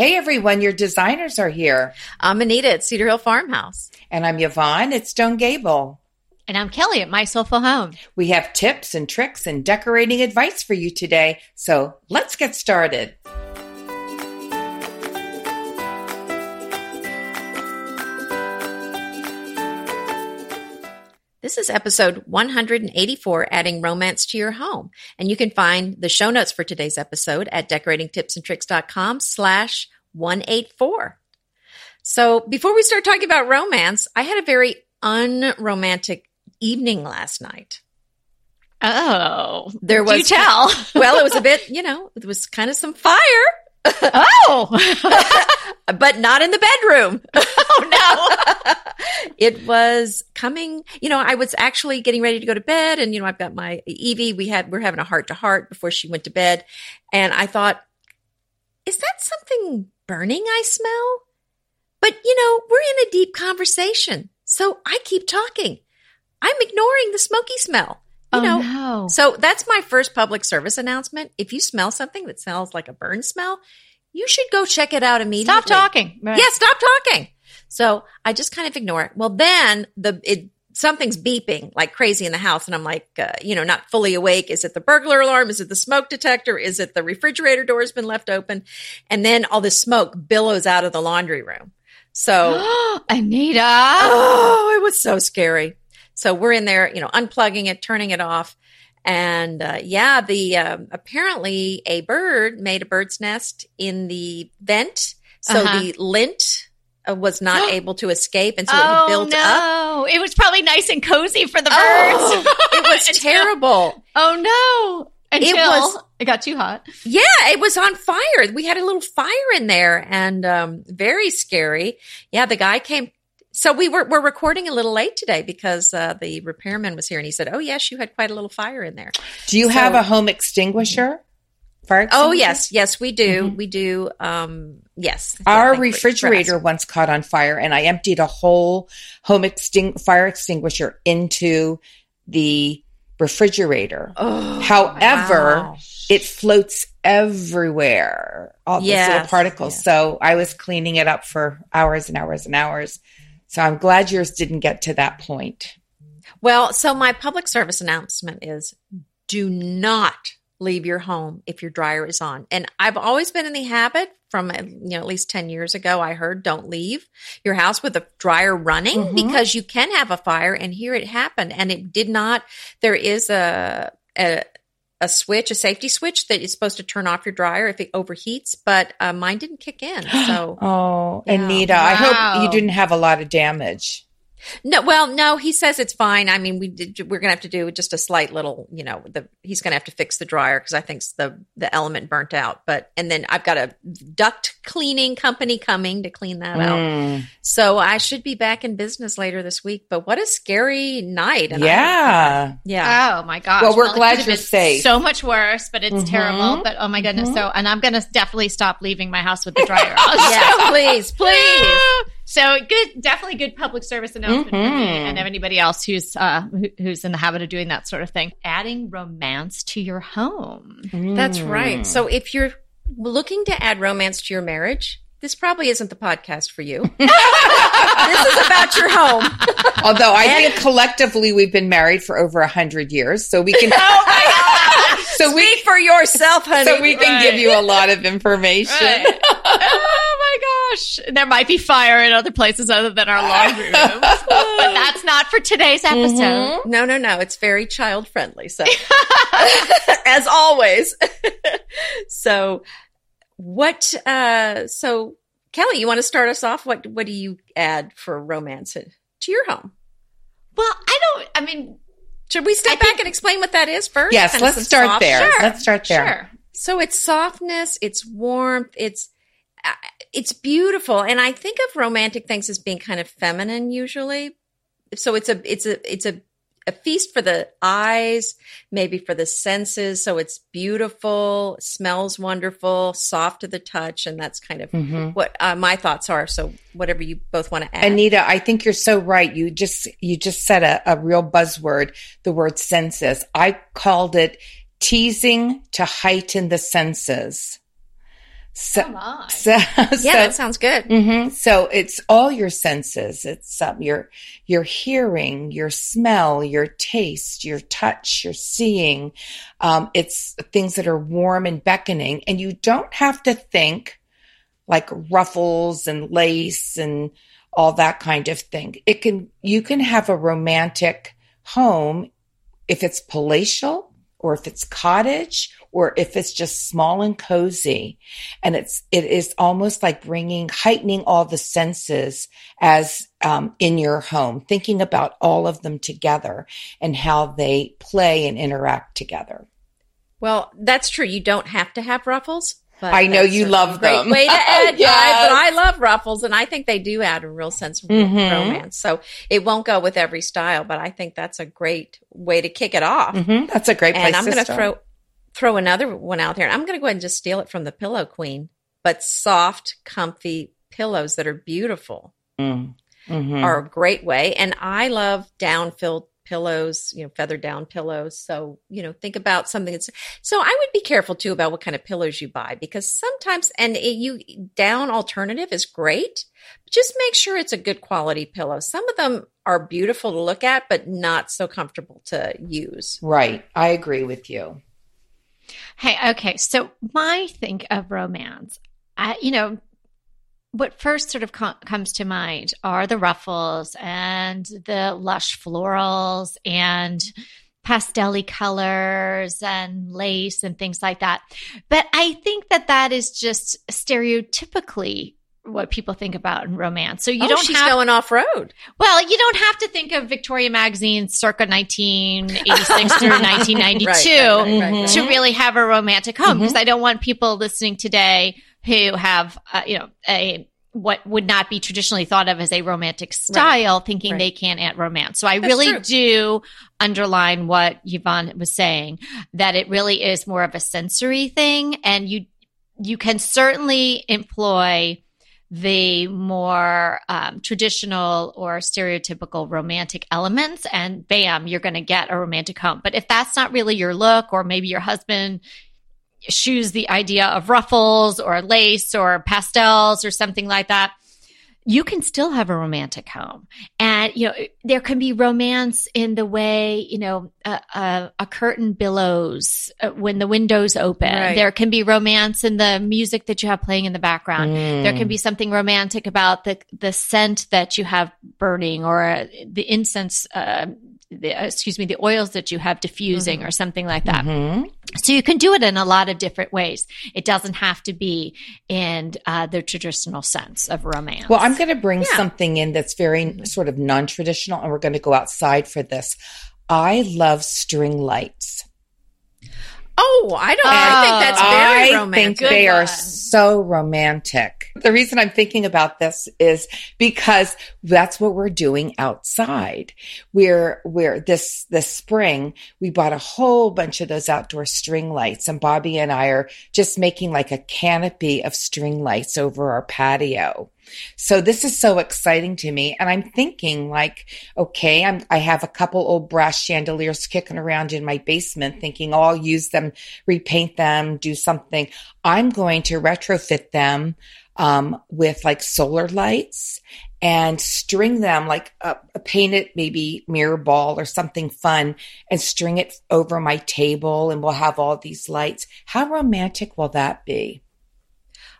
Hey everyone, your designers are here. I'm Anita at Cedar Hill Farmhouse. And I'm Yvonne at Stone Gable. And I'm Kelly at My Soulful Home. We have tips and tricks and decorating advice for you today. So let's get started. This is episode 184, Adding Romance to Your Home. And you can find the show notes for today's episode at decoratingtipsandtricks.com slash 184. So before we start talking about romance, I had a very unromantic evening last night. Oh, There was you tell. well, it was a bit, you know, it was kind of some fire, oh, but not in the bedroom. oh no. it was coming, you know, I was actually getting ready to go to bed and, you know, I've got my Evie, we had, we're having a heart to heart before she went to bed. And I thought, is that something burning I smell? But, you know, we're in a deep conversation. So I keep talking. I'm ignoring the smoky smell. You oh know, no. so that's my first public service announcement. If you smell something that smells like a burn smell, you should go check it out immediately. Stop talking. Right. Yeah, stop talking. So I just kind of ignore it. Well, then the it something's beeping like crazy in the house, and I'm like, uh, you know, not fully awake. Is it the burglar alarm? Is it the smoke detector? Is it the refrigerator door has been left open? And then all this smoke billows out of the laundry room. So Anita. oh, it was so scary. So we're in there, you know, unplugging it, turning it off. And uh, yeah, the um, apparently a bird made a bird's nest in the vent, so Uh-huh. the lint uh, was not able to escape, and so it oh built no. up. It was probably nice and cozy for the birds. Oh, it was terrible. Oh no. Until it, was- It got too hot. Yeah, it was on fire. We had a little fire in there, and um, very scary. Yeah, the guy came. So we were we're recording a little late today because uh, the repairman was here, and he said, "Oh yes, you had quite a little fire in there." Do you So- have a home extinguisher? Fire extinguisher? Oh yes, yes, we do. Mhm. We do. Um, yes, Our Yeah, thank you for- for refrigerator once caught on fire and I emptied a whole home extin- fire extinguisher into the refrigerator. Oh, However, wow. it floats everywhere, all these little particles. So I was cleaning it up for hours and hours and hours. So I'm glad yours didn't get to that point. Well, so my public service announcement is: do not leave your home if your dryer is on. And I've always been in the habit from you know at least 10 years ago I heard don't leave your house with a dryer running Mhm. because you can have a fire and here it happened and it did not there is a a a switch, a safety switch that is supposed to turn off your dryer if it overheats, but uh, mine didn't kick in. So Oh, Yeah. Anita, I hope you didn't have a lot of damage. No, well, no, he says it's fine. I mean, we did, we're going to have to do just a slight little, you know, the he's going to have to fix the dryer because I think the the element burnt out. But and then I've got a duct cleaning company coming to clean that out. Mm. So I should be back in business later this week. But what a scary night! And I- Yeah. yeah. Oh my gosh. Well, we're it glad you're safe. So much worse, but it's Mhm. terrible. But oh my goodness. Mhm. So, and I'm going to definitely stop leaving my house with the dryer on. yes, please, please. So good, definitely good public service announcement for me and anybody else who's uh, who, who's in the habit of doing that sort of thing. Adding romance to your home. That's Mm. right. So if you're looking to add romance to your marriage, this probably isn't the podcast for you. this is about your home. Although I think collectively we've been married for over a hundred years, so we can. Oh my God. So we- for yourself, honey. so we can Right. give you a lot of information. Right. my gosh. There might be fire in other places other than our laundry rooms. but that's not for today's episode. Mhm. No, no, no. It's very child friendly. So, as always. so, what? uh So, Kelly, you want to start us off? What What do you add for romance to your home? Well, I don't, I mean, Should we step I back think- and explain what that is first? Yes, Kind of let's start soft- there. Sure. Let's start there. sure. So it's softness, it's warmth, it's uh, it's beautiful, and I think of romantic things as being kind of feminine usually. So it's a it's a it's a a feast for the eyes, maybe for the senses. So it's beautiful, smells wonderful, soft to the touch, and that's kind of Mhm. what uh, my thoughts are. So whatever you both want to add. Anita, I think you're so right. You just you just said a, a real buzzword, the word senses. I called it teasing to heighten the senses. So, my. so, Yeah, so- that sounds good. hmm So it's all your senses. It's um, your your hearing, your smell, your taste, your touch, your seeing. Um, it's things that are warm and beckoning, and you don't have to think like ruffles and lace and all that kind of thing. It can you can have a romantic home if it's palatial or if it's cottage or if it's just small and cozy and it's it is almost like bringing heightening all the senses as um, in your home thinking about all of them together and how they play and interact together Well, that's true. You don't have to have ruffles. But I know you love great them. Way to add, Yes. I, but I love ruffles, and I think they do add a real sense of Mhm. romance. So it won't go with every style, but I think that's a great way to kick it off. hmm that's a great place and I'm going to throw throw another one out there. And I'm going to go ahead and just steal it from the Pillow Queen, but soft, comfy pillows that are beautiful Mm. Mhm. are a great way. And I love down filled pillows, you know, feather down pillows. So, you know, think about something that's so I would be careful too about what kind of pillows you buy because sometimes and it, you down alternative is great. But just make sure it's a good quality pillow. Some of them are beautiful to look at, but not so comfortable to use. right i agree with you Hey, okay. So my think of romance, I, you know, what first sort of co- comes to mind are the ruffles and the lush florals and pastelly colors and lace and things like that. But I think that that is just stereotypically what people think about in romance. So you oh, don't she's have going off road. well, you don't have to think of Victoria magazine circa 1986 through 1992 Right, right, right, to really have a romantic home mm-hmm. because I don't want people listening today who have, uh, you know, a what would not be traditionally thought of as a romantic style thinking Right. they can't add romance. So I That's really true. do underline what Yvonne was saying that it really is more of a sensory thing and you you can certainly employ the more um, traditional or stereotypical romantic elements and bam you're going to get a romantic home but if that's not really your look or maybe your husband shoes the idea of ruffles or lace or pastels or something like that you can still have a romantic home. And you know there can be romance in the way you know a, a, a curtain billows uh, when the windows open. Right. there can be romance in the music that you have playing in the background. There can be something romantic about the the scent that you have burning or uh, the incense uh, the, uh, excuse me the oils that you have diffusing or something like that Mhm. so you can do it in a lot of different ways it doesn't have to be in uh, the traditional sense of romance Well, I'm going to bring Yeah. something in that's very sort of non traditional, and we're going to go outside for this. I love string lights. Oh, I don't. I think uh, that's very I romantic. think they Good are one. so romantic. The reason I'm thinking about this is because that's what we're doing outside. We're, we're this, this spring, we bought a whole bunch of those outdoor string lights and Bobby and I are just making like a canopy of string lights over our patio. So this is so exciting to me. And I'm thinking like, okay, I'm, I have a couple old brass chandeliers kicking around in my basement thinking, oh, I'll use them, repaint them, do something. I'm going to retrofit them, um, with like solar lights and string them like a, a painted maybe mirror ball or something fun and string it over my table and we'll have all these lights. How romantic will that be?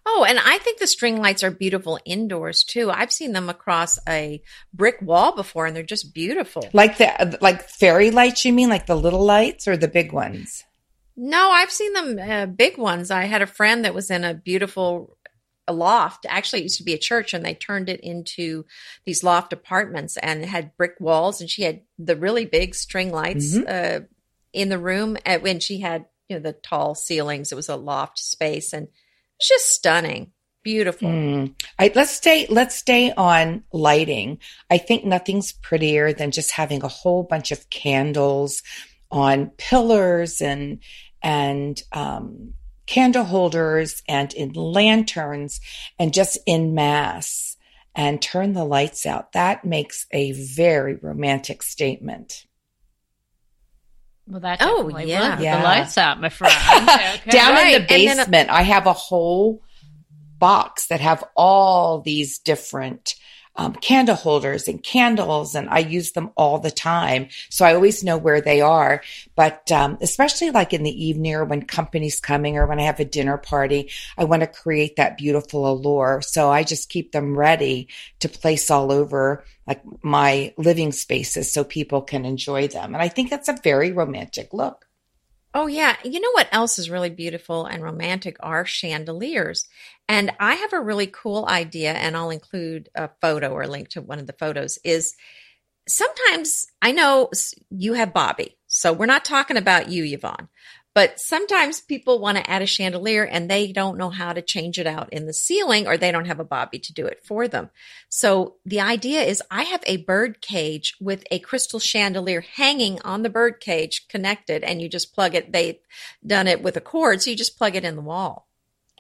Oh, and I think the string lights are beautiful indoors too. I've seen them across a brick wall before, and they're just beautiful. Like the like fairy lights, you mean like the little lights or the big ones? No, I've seen them uh, big ones. I had a friend that was in a beautiful loft. Actually, it used to be a church, and they turned it into these loft apartments and had brick walls. And she had the really big string lights uh, in the room. And when she had you know the tall ceilings, it was a loft space, and it's just stunning, beautiful. Mm. I, let's stay. Let's stay on lighting. I think nothing's prettier than just having a whole bunch of candles on pillars and and um, candle holders and in lanterns and just in mass and turn the lights out. That makes a very romantic statement. Well that Oh, yeah. Yeah. the lights out my friend Okay. Down Right. in the And then- uh, basement, I have a whole box that have all these different um, candle holders and candles, and I use them all the time. So I always know where they are. But um, especially like in the evening or when company's coming or when I have a dinner party, I want to create that beautiful allure. So I just keep them ready to place all over like my living spaces so people can enjoy them. And I think that's a very romantic look. Oh, yeah. You know what else is really beautiful and romantic are chandeliers. And I have a really cool idea, and I'll include a photo or link to one of the photos. Is sometimes I know you have Bobby, so we're not talking about you, Yvonne, but sometimes people want to add a chandelier and they don't know how to change it out in the ceiling or they don't have a bobby to do it for them. So the idea is I have a bird cage with a crystal chandelier hanging on the bird cage connected and you just plug it. They've done it with a cord. So you just plug it in the wall.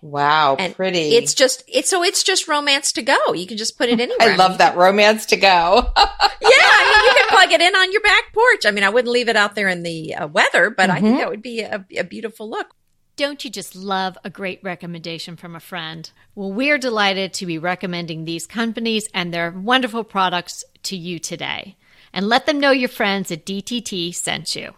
Wow, and pretty. It's just it's so it's just romance to go. You can just put it anywhere. I love that romance to go. yeah, I mean, you can plug it in on your back porch. I mean, I wouldn't leave it out there in the uh, weather, but mm-hmm. I think that would be a, a beautiful look. Don't you just love a great recommendation from a friend? Well, we're delighted to be recommending these companies and their wonderful products to you today. And let them know your friends at DTT sent you.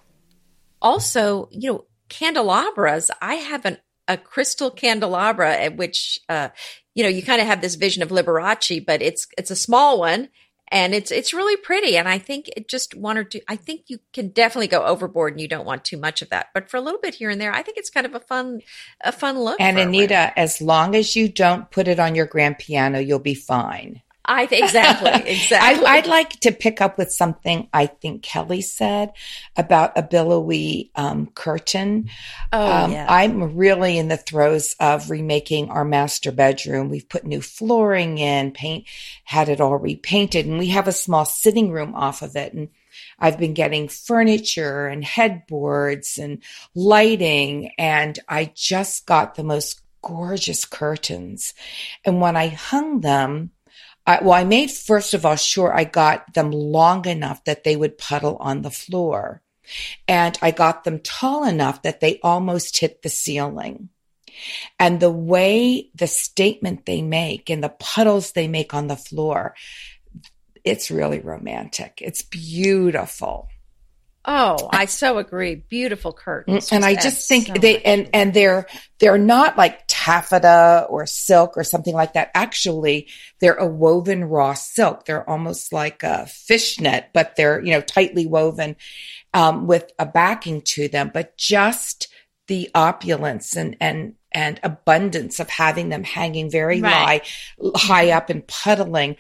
Also, you know, candelabras, I have an a crystal candelabra at which uh, you know you kind of have this vision of Liberace, but it's it's a small one and it's it's really pretty. And I think it just one or two. I think you can definitely go overboard, and you don't want too much of that. But for a little bit here and there, I think it's kind of a fun a fun look. And Anita, as long as you don't put it on your grand piano, you'll be fine. I th- exactly, exactly. I, would like to pick up with something I think Kelly said about a billowy um, curtain. Oh, um, yeah. I'm really in the throes of remaking our master bedroom. We've put new flooring in, paint, had it all repainted, and we have a small sitting room off of it. And I've been getting furniture and headboards and lighting, and I just got the most gorgeous curtains. And when I hung them, I, well, I made first of all sure I got them long enough that they would puddle on the floor. And I got them tall enough that they almost hit the ceiling. And the way the statement they make and the puddles they make on the floor, it's really romantic. It's beautiful. Oh, I so agree. Beautiful curtains. And I just think so they and and they're they're not like taffeta or silk or something like that. Actually, they're a woven raw silk. They're almost like a fishnet, but they're you know tightly woven um, with a backing to them. But just the opulence and and and abundance of having them hanging very right. high high up and puddling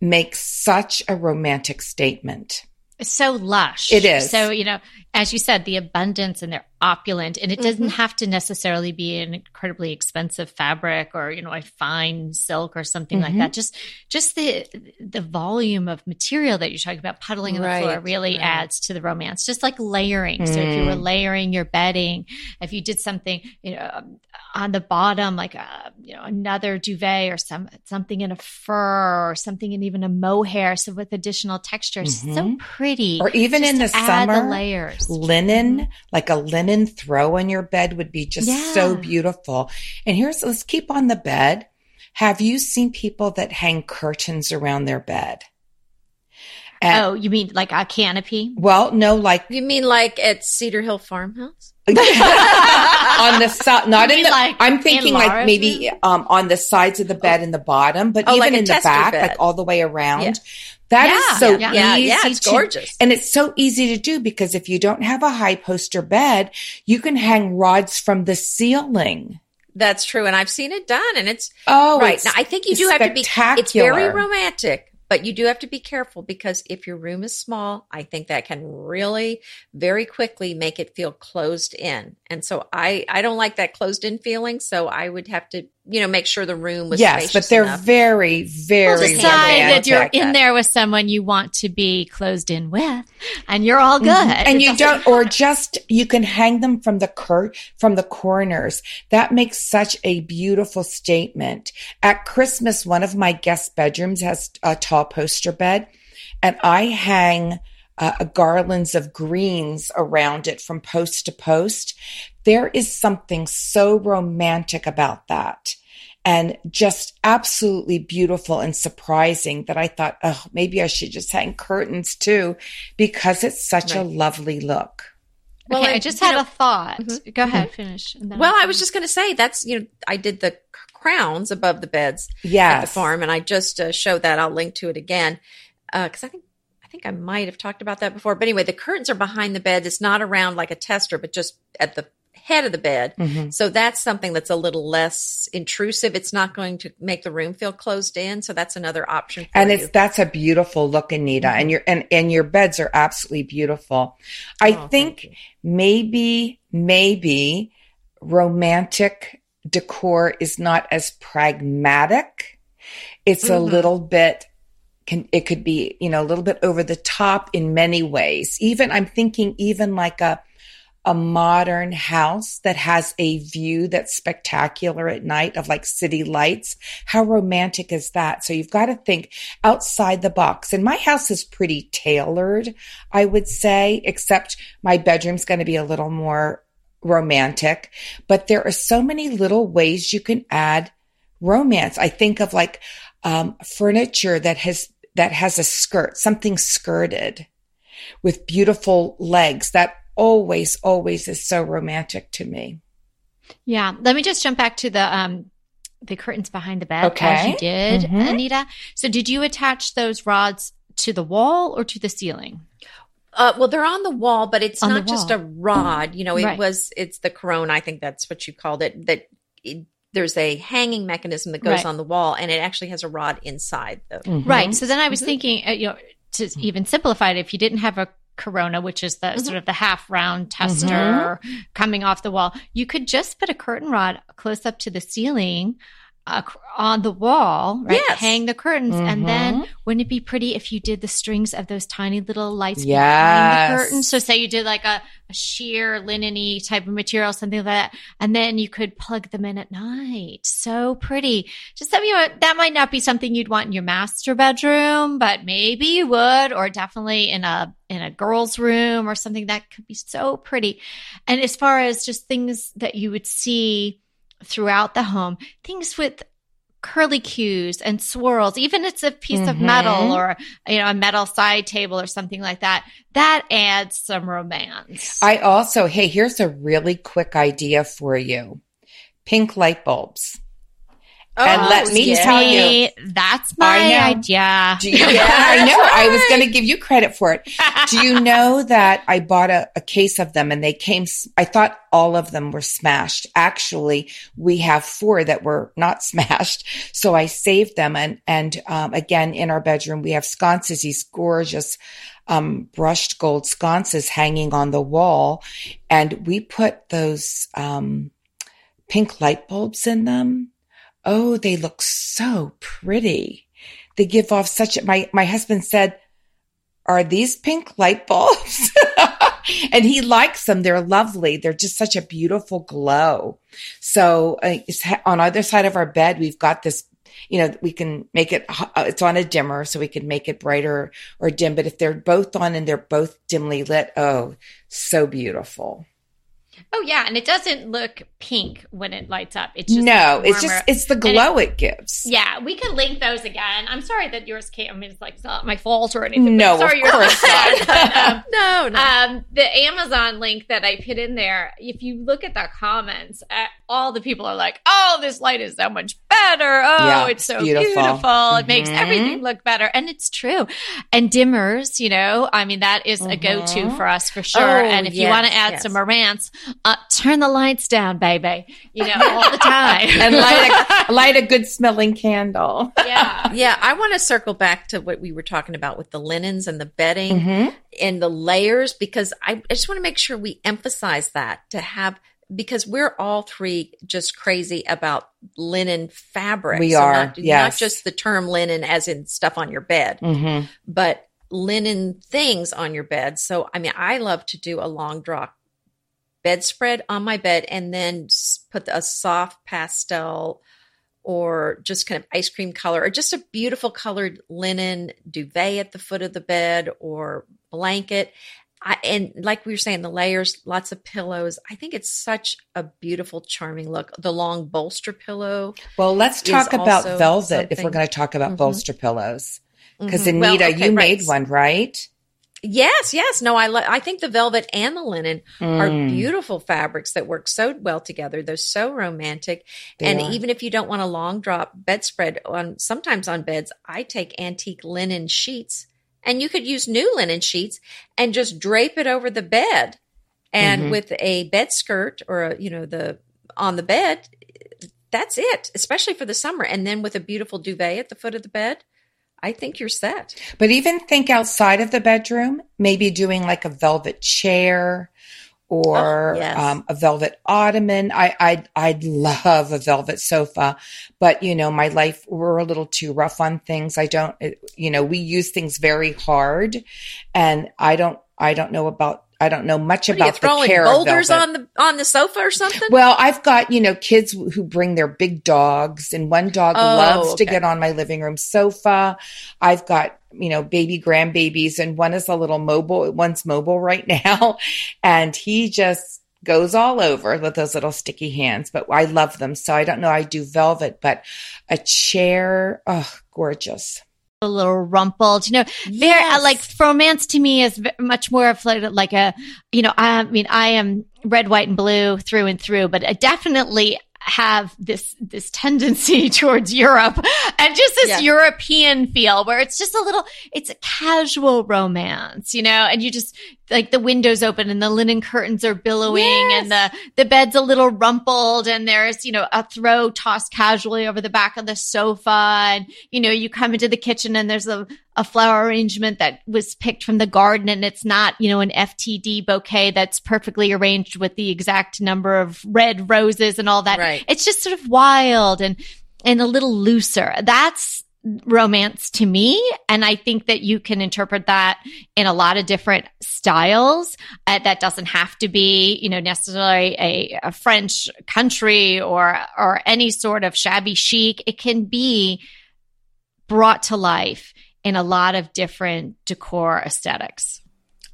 makes such a romantic statement so lush. It is. So, you know, as you said, the abundance and they're opulent and it doesn't mm-hmm. have to necessarily be an incredibly expensive fabric or, you know, a fine silk or something mm-hmm. like that. Just, just the, the volume of material that you're talking about puddling on right, the floor really right. adds to the romance, just like layering. Mm. So if you were mm. layering your bedding, if you did something, you know, on the bottom, like a, uh, you know, another duvet or some, something in a fur or something in even a mohair. So with additional textures, mm-hmm. so pretty. Or even in the summer, the layers linen, mm-hmm. like a linen throw on your bed would be just yeah. so beautiful. And here's, let's keep on the bed. Have you seen people that hang curtains around their bed? And, oh, you mean like a canopy? Well, no, like you mean like at Cedar Hill Farmhouse? on the side, not you in the. Like I'm thinking like maybe um, on the sides of the bed in the bottom, but oh, even like in the back, bed. like all the way around. Yeah. That yeah, is so yeah, easy. Yeah, it's to, gorgeous. And it's so easy to do because if you don't have a high poster bed, you can hang rods from the ceiling. That's true. And I've seen it done and it's oh, right. It's now I think you do have to be, it's very romantic. But you do have to be careful because if your room is small, I think that can really very quickly make it feel closed in. And so I, I don't like that closed in feeling. So I would have to you know, make sure the room was yes, but they're enough. very, very. Well, decide that you're in there with someone you want to be closed in with, and you're all good. Mm-hmm. And you don't, or just you can hang them from the cur from the corners. That makes such a beautiful statement. At Christmas, one of my guest bedrooms has a tall poster bed, and I hang. Uh, garlands of greens around it from post to post. There is something so romantic about that. and just absolutely beautiful and surprising that I thought, oh, maybe I should just hang curtains too, because it's such a lovely look. Well, okay, I and, just had know- a thought. Mhm. Go ahead, finish. and then Well, I'll I was just going to say that's you know I did the crowns above the beds at the farm, and I just uh, showed that. I'll link to it again Uh because I think I think I might have talked about that before. But anyway, the curtains are behind the bed. It's not around like a tester, but just at the head of the bed. Mhm. So that's something that's a little less intrusive. It's not going to make the room feel closed in. So that's another option. For And you. it's that's a beautiful look, Anita. And your and, and your beds are absolutely beautiful. I Oh, think maybe, maybe romantic decor is not as pragmatic. It's a Mhm. little bit can it could be, you know, a little bit over the top in many ways. Even I'm thinking even like a a modern house that has a view that's spectacular at night of like city lights. How romantic is that? So you've got to think outside the box. And my house is pretty tailored, I would say, except my bedroom's going to be a little more romantic. But there are so many little ways you can add romance. I think of like um, furniture that has that has a skirt, something skirted with beautiful legs. That always, always is so romantic to me. Yeah. Let me just jump back to the um the curtains behind the bed as Okay. you did, Mhm. Anita. So did you attach those rods to the wall or to the ceiling? Uh, well, they're on the wall, but it's On not just a rod. You know, it Right. was, it's the corona. I think that's what you called it. That it, there's a hanging mechanism that goes Right. on the wall and it actually has a rod inside the, Mm-hmm. Right. So then I was Mhm. thinking, uh, you know, to even simplify it, if you didn't have a corona, which is the Mhm. sort of the half round tester coming off the wall, you could just put a curtain rod close up to the ceiling. Uh, on the wall, right? Yes. Hang the curtains, and then Mhm. wouldn't it be pretty if you did the strings of those tiny little lights behind the curtains? So, say you did like a, a sheer linen-y type of material, something like that, and then you could plug them in at night. So pretty. Just that you know, that might not be something you'd want in your master bedroom, but maybe you would, or definitely in a in a girl's room or something that could be so pretty. And as far as just things that you would see throughout the home, things with curly cues and swirls, even if it's a piece of Mhm. metal or you know a metal side table or something like that, that adds some romance. I also, hey, here's a really quick idea for you. Pink light bulbs. And Oh, let me yeah. tell you- that's my idea. You, yeah, I know. I was going to give you credit for it. Do you know that I bought a, a case of them and they came, I thought all of them were smashed. Actually, we have four that were not smashed. So I saved them. And, and, um, again, in our bedroom, we have sconces, these gorgeous, um, brushed gold sconces hanging on the wall. And we put those, um, pink light bulbs in them. Oh, they look so pretty. They give off such a, my, my husband said, are these pink light bulbs? and he likes them. They're lovely. They're just such a beautiful glow. So uh, on either side of our bed, we've got this, you know, we can make it, uh, it's on a dimmer, so we can make it brighter or dim. But if they're both on and they're both dimly lit, oh, so beautiful. Oh yeah, and it doesn't look pink when it lights up. It's just no, it's just, it's the glow it, gives. Yeah, we can link those again. I'm sorry that yours came. I mean, it's like it's not my fault or anything. No, sorry of course not. bad. um, No, no. um, the Amazon link that I put in there, if you look at the comments, uh, all the people are like, "Oh, this light is so much better. Oh, Yeah, it's so beautiful. beautiful. It makes everything look better." And it's true. And dimmers, you know, I mean, that is a go-to Mhm. for us for sure. Oh, and if you want to add yes. some romance, uh, turn the lights down, baby. You know, all the time. And light a, light a good smelling candle. yeah. yeah, I want to circle back to what we were talking about with the linens and the bedding Mhm. and the layers because I, I just want to make sure we emphasize that to have because we're all three just crazy about linen fabric. We So are, not, yes. not just the term linen as in stuff on your bed, Mm-hmm. but linen things on your bed. So I mean, I love to do a long draw bedspread on my bed and then put a soft pastel or just kind of ice cream color or just a beautiful colored linen duvet at the foot of the bed or blanket I, and like we were saying, the layers, lots of pillows. I think it's such a beautiful, charming look. The long bolster pillow. Well, let's talk about velvet if we're going to talk about Mhm. bolster pillows. Because Mhm. Well, Anita, okay, you right. made one, right? Yes, yes. No, I lo- I think the velvet and the linen are Mm, beautiful fabrics that work so well together. They're so romantic. they and are. even if you don't want a long drop bedspread on sometimes on beds, I take antique linen sheets and you could use new linen sheets and just drape it over the bed. And Mhm. with a bed skirt or a, you know the on the bed, that's it, especially for the summer. And then with a beautiful duvet at the foot of the bed, I think you're set. But even think outside of the bedroom, maybe doing like a velvet chair or Oh, yes. um, a velvet ottoman. I, I'd, I'd love a velvet sofa, but you know, my life, we're a little too rough on things. I don't, you know, we use things very hard and I don't, I don't know about, I don't know much What are you about the throwing care boulders on the on the sofa or something? Well, I've got, you know, kids who bring their big dogs and one dog Oh, loves to get on my living room sofa. I've got, you know, baby grandbabies and one is a little mobile, one's mobile right now and he just goes all over with those little sticky hands, but I love them. So I don't know. I do velvet, but a chair, oh, gorgeous. A little rumpled, you know, very Yes. uh, like romance to me is much more of like, like a, you know, I mean, I am red, white, and blue through and through, but I definitely have this this tendency towards Europe and just this Yeah. European feel where it's just a little it's a casual romance, you know, and you just like the windows open and the linen curtains are billowing and the the bed's a little rumpled and there's, you know, a throw tossed casually over the back of the sofa and you know, you come into the kitchen and there's a a flower arrangement that was picked from the garden and it's not, you know, an FTD bouquet that's perfectly arranged with the exact number of red roses and all that. Right. It's just sort of wild and and a little looser. That's romance to me and i think that you can interpret that in a lot of different styles uh, that doesn't have to be you know necessarily a, a french country or or any sort of shabby chic it can be brought to life in a lot of different decor aesthetics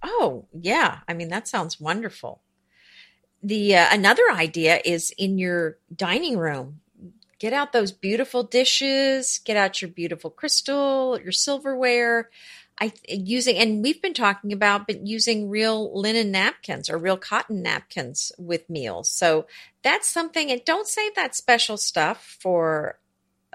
Oh, yeah. I mean, that sounds wonderful. The uh, another idea is in your dining room. Get out those beautiful dishes, get out your beautiful crystal, your silverware. I using and we've been talking about but using real linen napkins or real cotton napkins with meals. So that's something and don't save that special stuff for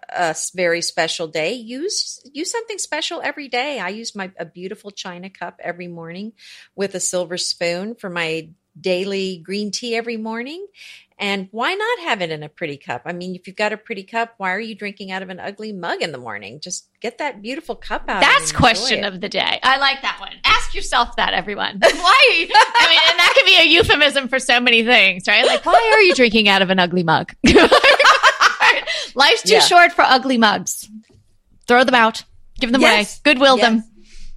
a very special day. Use use something special every day. I use my a beautiful china cup every morning with a silver spoon for my daily green tea every morning. And why not have it in a pretty cup? I mean, if you've got a pretty cup, why are you drinking out of an ugly mug in the morning? Just get that beautiful cup out. That's question it. of the day. I like that one. Ask yourself that, everyone. Why? I mean, and that could be a euphemism for so many things, right? Like, why are you drinking out of an ugly mug? Life's too Yeah. short for ugly mugs. Throw them out. Give them Yes. away. Goodwill Yes. them.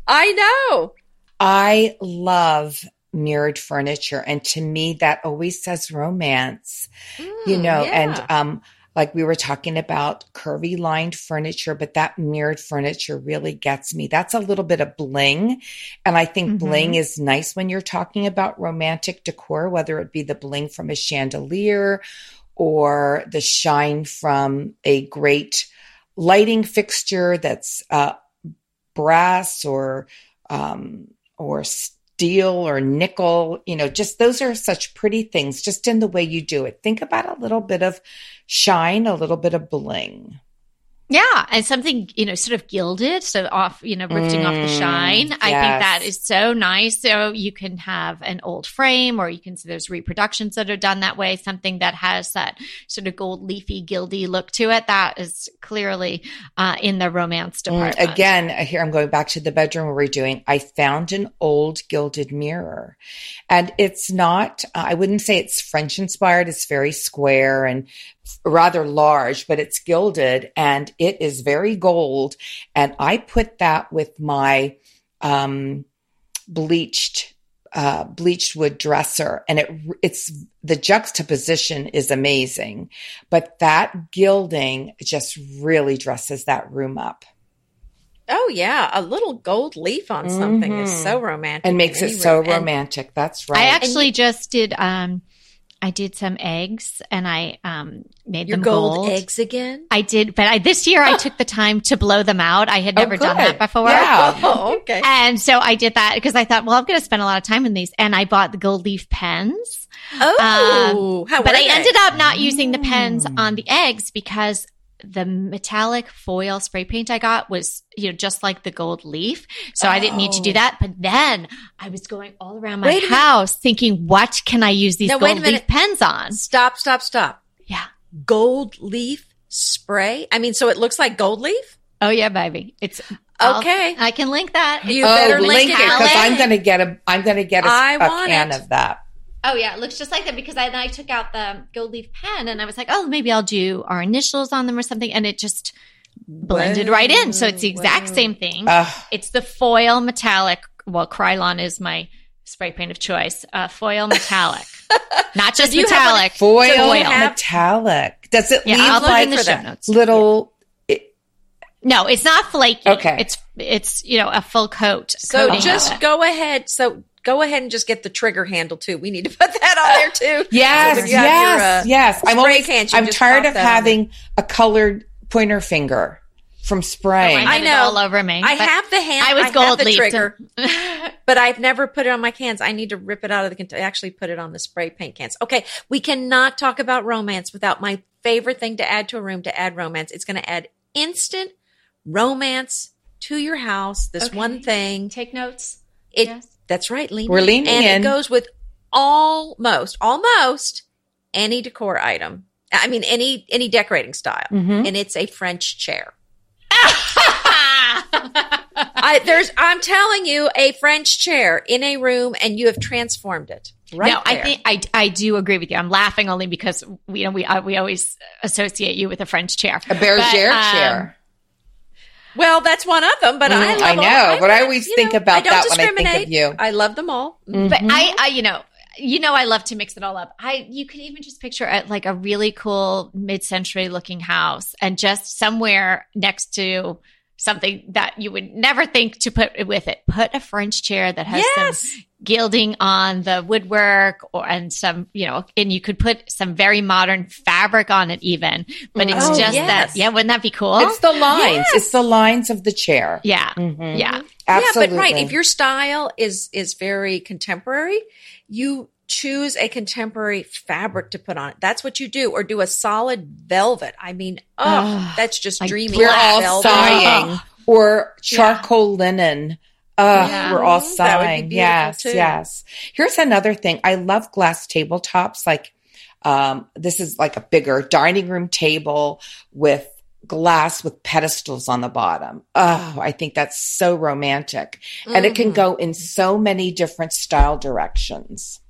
I know. I love mirrored furniture. And to me, that always says romance. you Mm, know, yeah. and um, like we were talking about curvy lined furniture, but that mirrored furniture really gets me. That's a little bit of bling. And I think Mhm. bling is nice when you're talking about romantic decor, whether it be the bling from a chandelier or the shine from a great lighting fixture that's uh, brass or um, or steel or nickel. You know, just those are such pretty things, just in the way you do it. Think about a little bit of shine, a little bit of bling. Yeah, and something you know, sort of gilded, so off, you know, lifting off the Mm, shine. I think that is so nice. So you can have an old frame, or you can see there's reproductions that are done that way. Something that has that sort of gold leafy, gildy look to it. That is clearly uh, in the romance Mm, department. Again, here I'm going back to the bedroom where we're doing. I found an old gilded mirror, and it's not. Uh, I wouldn't say it's French inspired. It's very square and rather large, but it's gilded and it is very gold. And I put that with my um, bleached uh, bleached wood dresser, and it it's the juxtaposition is amazing. But that gilding just really dresses that room up. Oh yeah, a little gold leaf on something is Mhm. so romantic and makes it so room. And- romantic. That's right. I actually just did. Um, I did some eggs and I um made Your them gold, gold. eggs again? I did, but I, this year I took the time to blow them out. I had Oh, never done that before. Yeah. Oh, okay. And so I did that because I thought, well, I'm going to spend a lot of time in these. And I bought the gold leaf pens. Oh, how but were I they? ended up not using the pens Mm. on the eggs because the metallic foil spray paint I got was, you know, just like the gold leaf. So I didn't need to do Oh. that. But then I was going all around my Wait house thinking, what can I use these Now, gold leaf pens on? Stop, stop, stop. Yeah. Gold leaf spray? I mean, so it looks like gold leaf? Oh yeah, baby. It's I'll- Okay. I can link that. You oh, better link link it because I'm going to get a. I'm going to get a, a can it. of that. Oh yeah, it looks just like that because I then I took out the gold leaf pen and I was like, oh, maybe I'll do our initials on them or something, and it just blended right in. So it's the exact Wow. same thing. Ugh. it's the foil metallic. Well, Krylon is my spray paint of choice. Uh, foil metallic, not just do you have metallic. foil So have- metallic. Does it yeah, leave I'll like in the for show notes. little? It, No, it's not flaky. Okay. it's it's you know a full coat. So coating just go ahead. So go ahead and just get the trigger handle too. We need to put that on there too. yes, So when you have yes, your, uh, yes. I'm spray always. cans, you I'm tired of having a colored pointer finger from spraying. I, I know. all over me. I have the hand. I was have gold the trigger, but I've never put it on my cans. I need to rip it out of the container. I actually, put it on the spray paint cans. Okay, we cannot talk about romance without my favorite thing to add to a room. To add romance, it's going to add instant romance to your house. This Okay. one thing. Take notes. It Yes. That's right. Leaning. We're leaning and in. it goes with almost almost any decor item. I mean, any any decorating style, Mhm. and it's a French chair. I there's I'm telling you a French chair in a room and you have transformed it. Right no, I think I, I do agree with you. I'm laughing only because we you know we uh, we always associate you with a French chair. a bergère But, um, chair. Well, that's one of them, but I Mm, love I all- know, but I always you think know, about that when I think of you. I love them all. But Mhm. I, I, you know, you know, I love to mix it all up. I, you could even just picture it like a really cool mid-century looking house, and just somewhere next to something that you would never think to put with it. Put a French chair that has Yes. some gilding on the woodwork, or and some, you know, and you could put some very modern fabric on it, even. But it's Oh, just yes. that, yeah, wouldn't that be cool? It's the lines. Yes. It's the lines of the chair. yeah, Mhm. yeah. Absolutely. Yeah, but right, if your style is is very contemporary, you choose a contemporary fabric to put on it. That's what you do, or do a solid velvet. I mean, oh, Ugh, that's just like dreamy. we're all velvet. sighing, or charcoal linen. Uh, Yeah. we're all sighing. Yes, too. yes. Here's another thing. I love glass tabletops. Like, um, this is like a bigger dining room table with glass with pedestals on the bottom. Oh, I think that's so romantic. And it can Mhm. go in so many different style directions.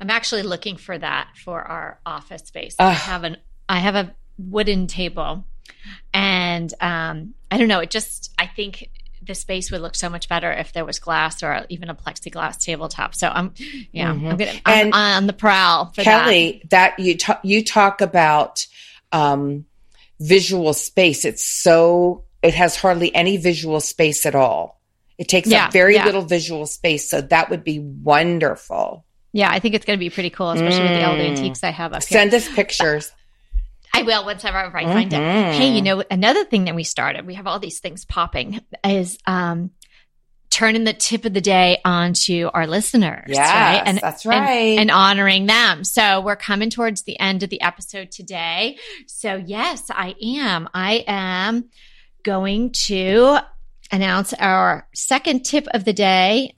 I'm actually looking for that for our office space. I have an I have a wooden table, and um, I don't know. It just I think the space would look so much better if there was glass or even a plexiglass tabletop. So I'm yeah, Mhm. I'm gonna I'm And on the prowl for that. Kelly, that, you ta- you talk about um, visual space. It's so it has hardly any visual space at all. It takes Yeah, up very yeah. little visual space, so that would be wonderful. Yeah, I think it's going to be pretty cool, especially with the old Mm. antiques I have up here. Send us pictures. I will once ever I find it. Mhm. Hey, you know, another thing that we started, we have all these things popping, is um, turning the tip of the day onto our listeners. Yes, right? And, that's and- right. And, honoring them. So we're coming towards the end of the episode today. So, yes, I am. I am going to announce our second tip of the day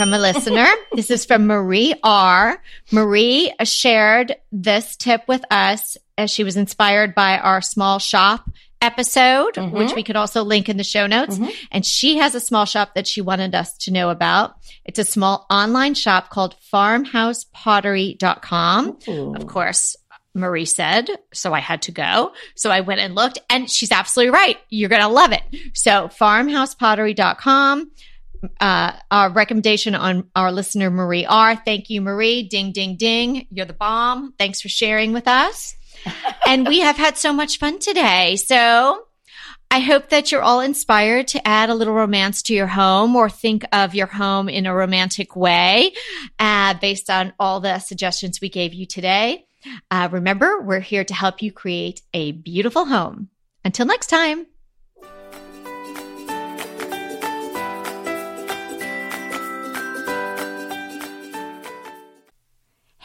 from a listener. this is from Marie R. Marie shared this tip with us as she was inspired by our small shop episode, Mhm. which we could also link in the show notes. Mhm. And she has a small shop that she wanted us to know about. It's a small online shop called farmhousepottery.com. Ooh. Of course, Marie said, so I had to go. So I went and looked and she's absolutely right. You're going to love it. So farmhousepottery.com. Uh, our recommendation on our listener, Marie R. Thank you, Marie. Ding, ding, ding. You're the bomb. Thanks for sharing with us. and we have had so much fun today. So I hope that you're all inspired to add a little romance to your home or think of your home in a romantic way uh, based on all the suggestions we gave you today. Uh, remember, we're here to help you create a beautiful home. Until next time.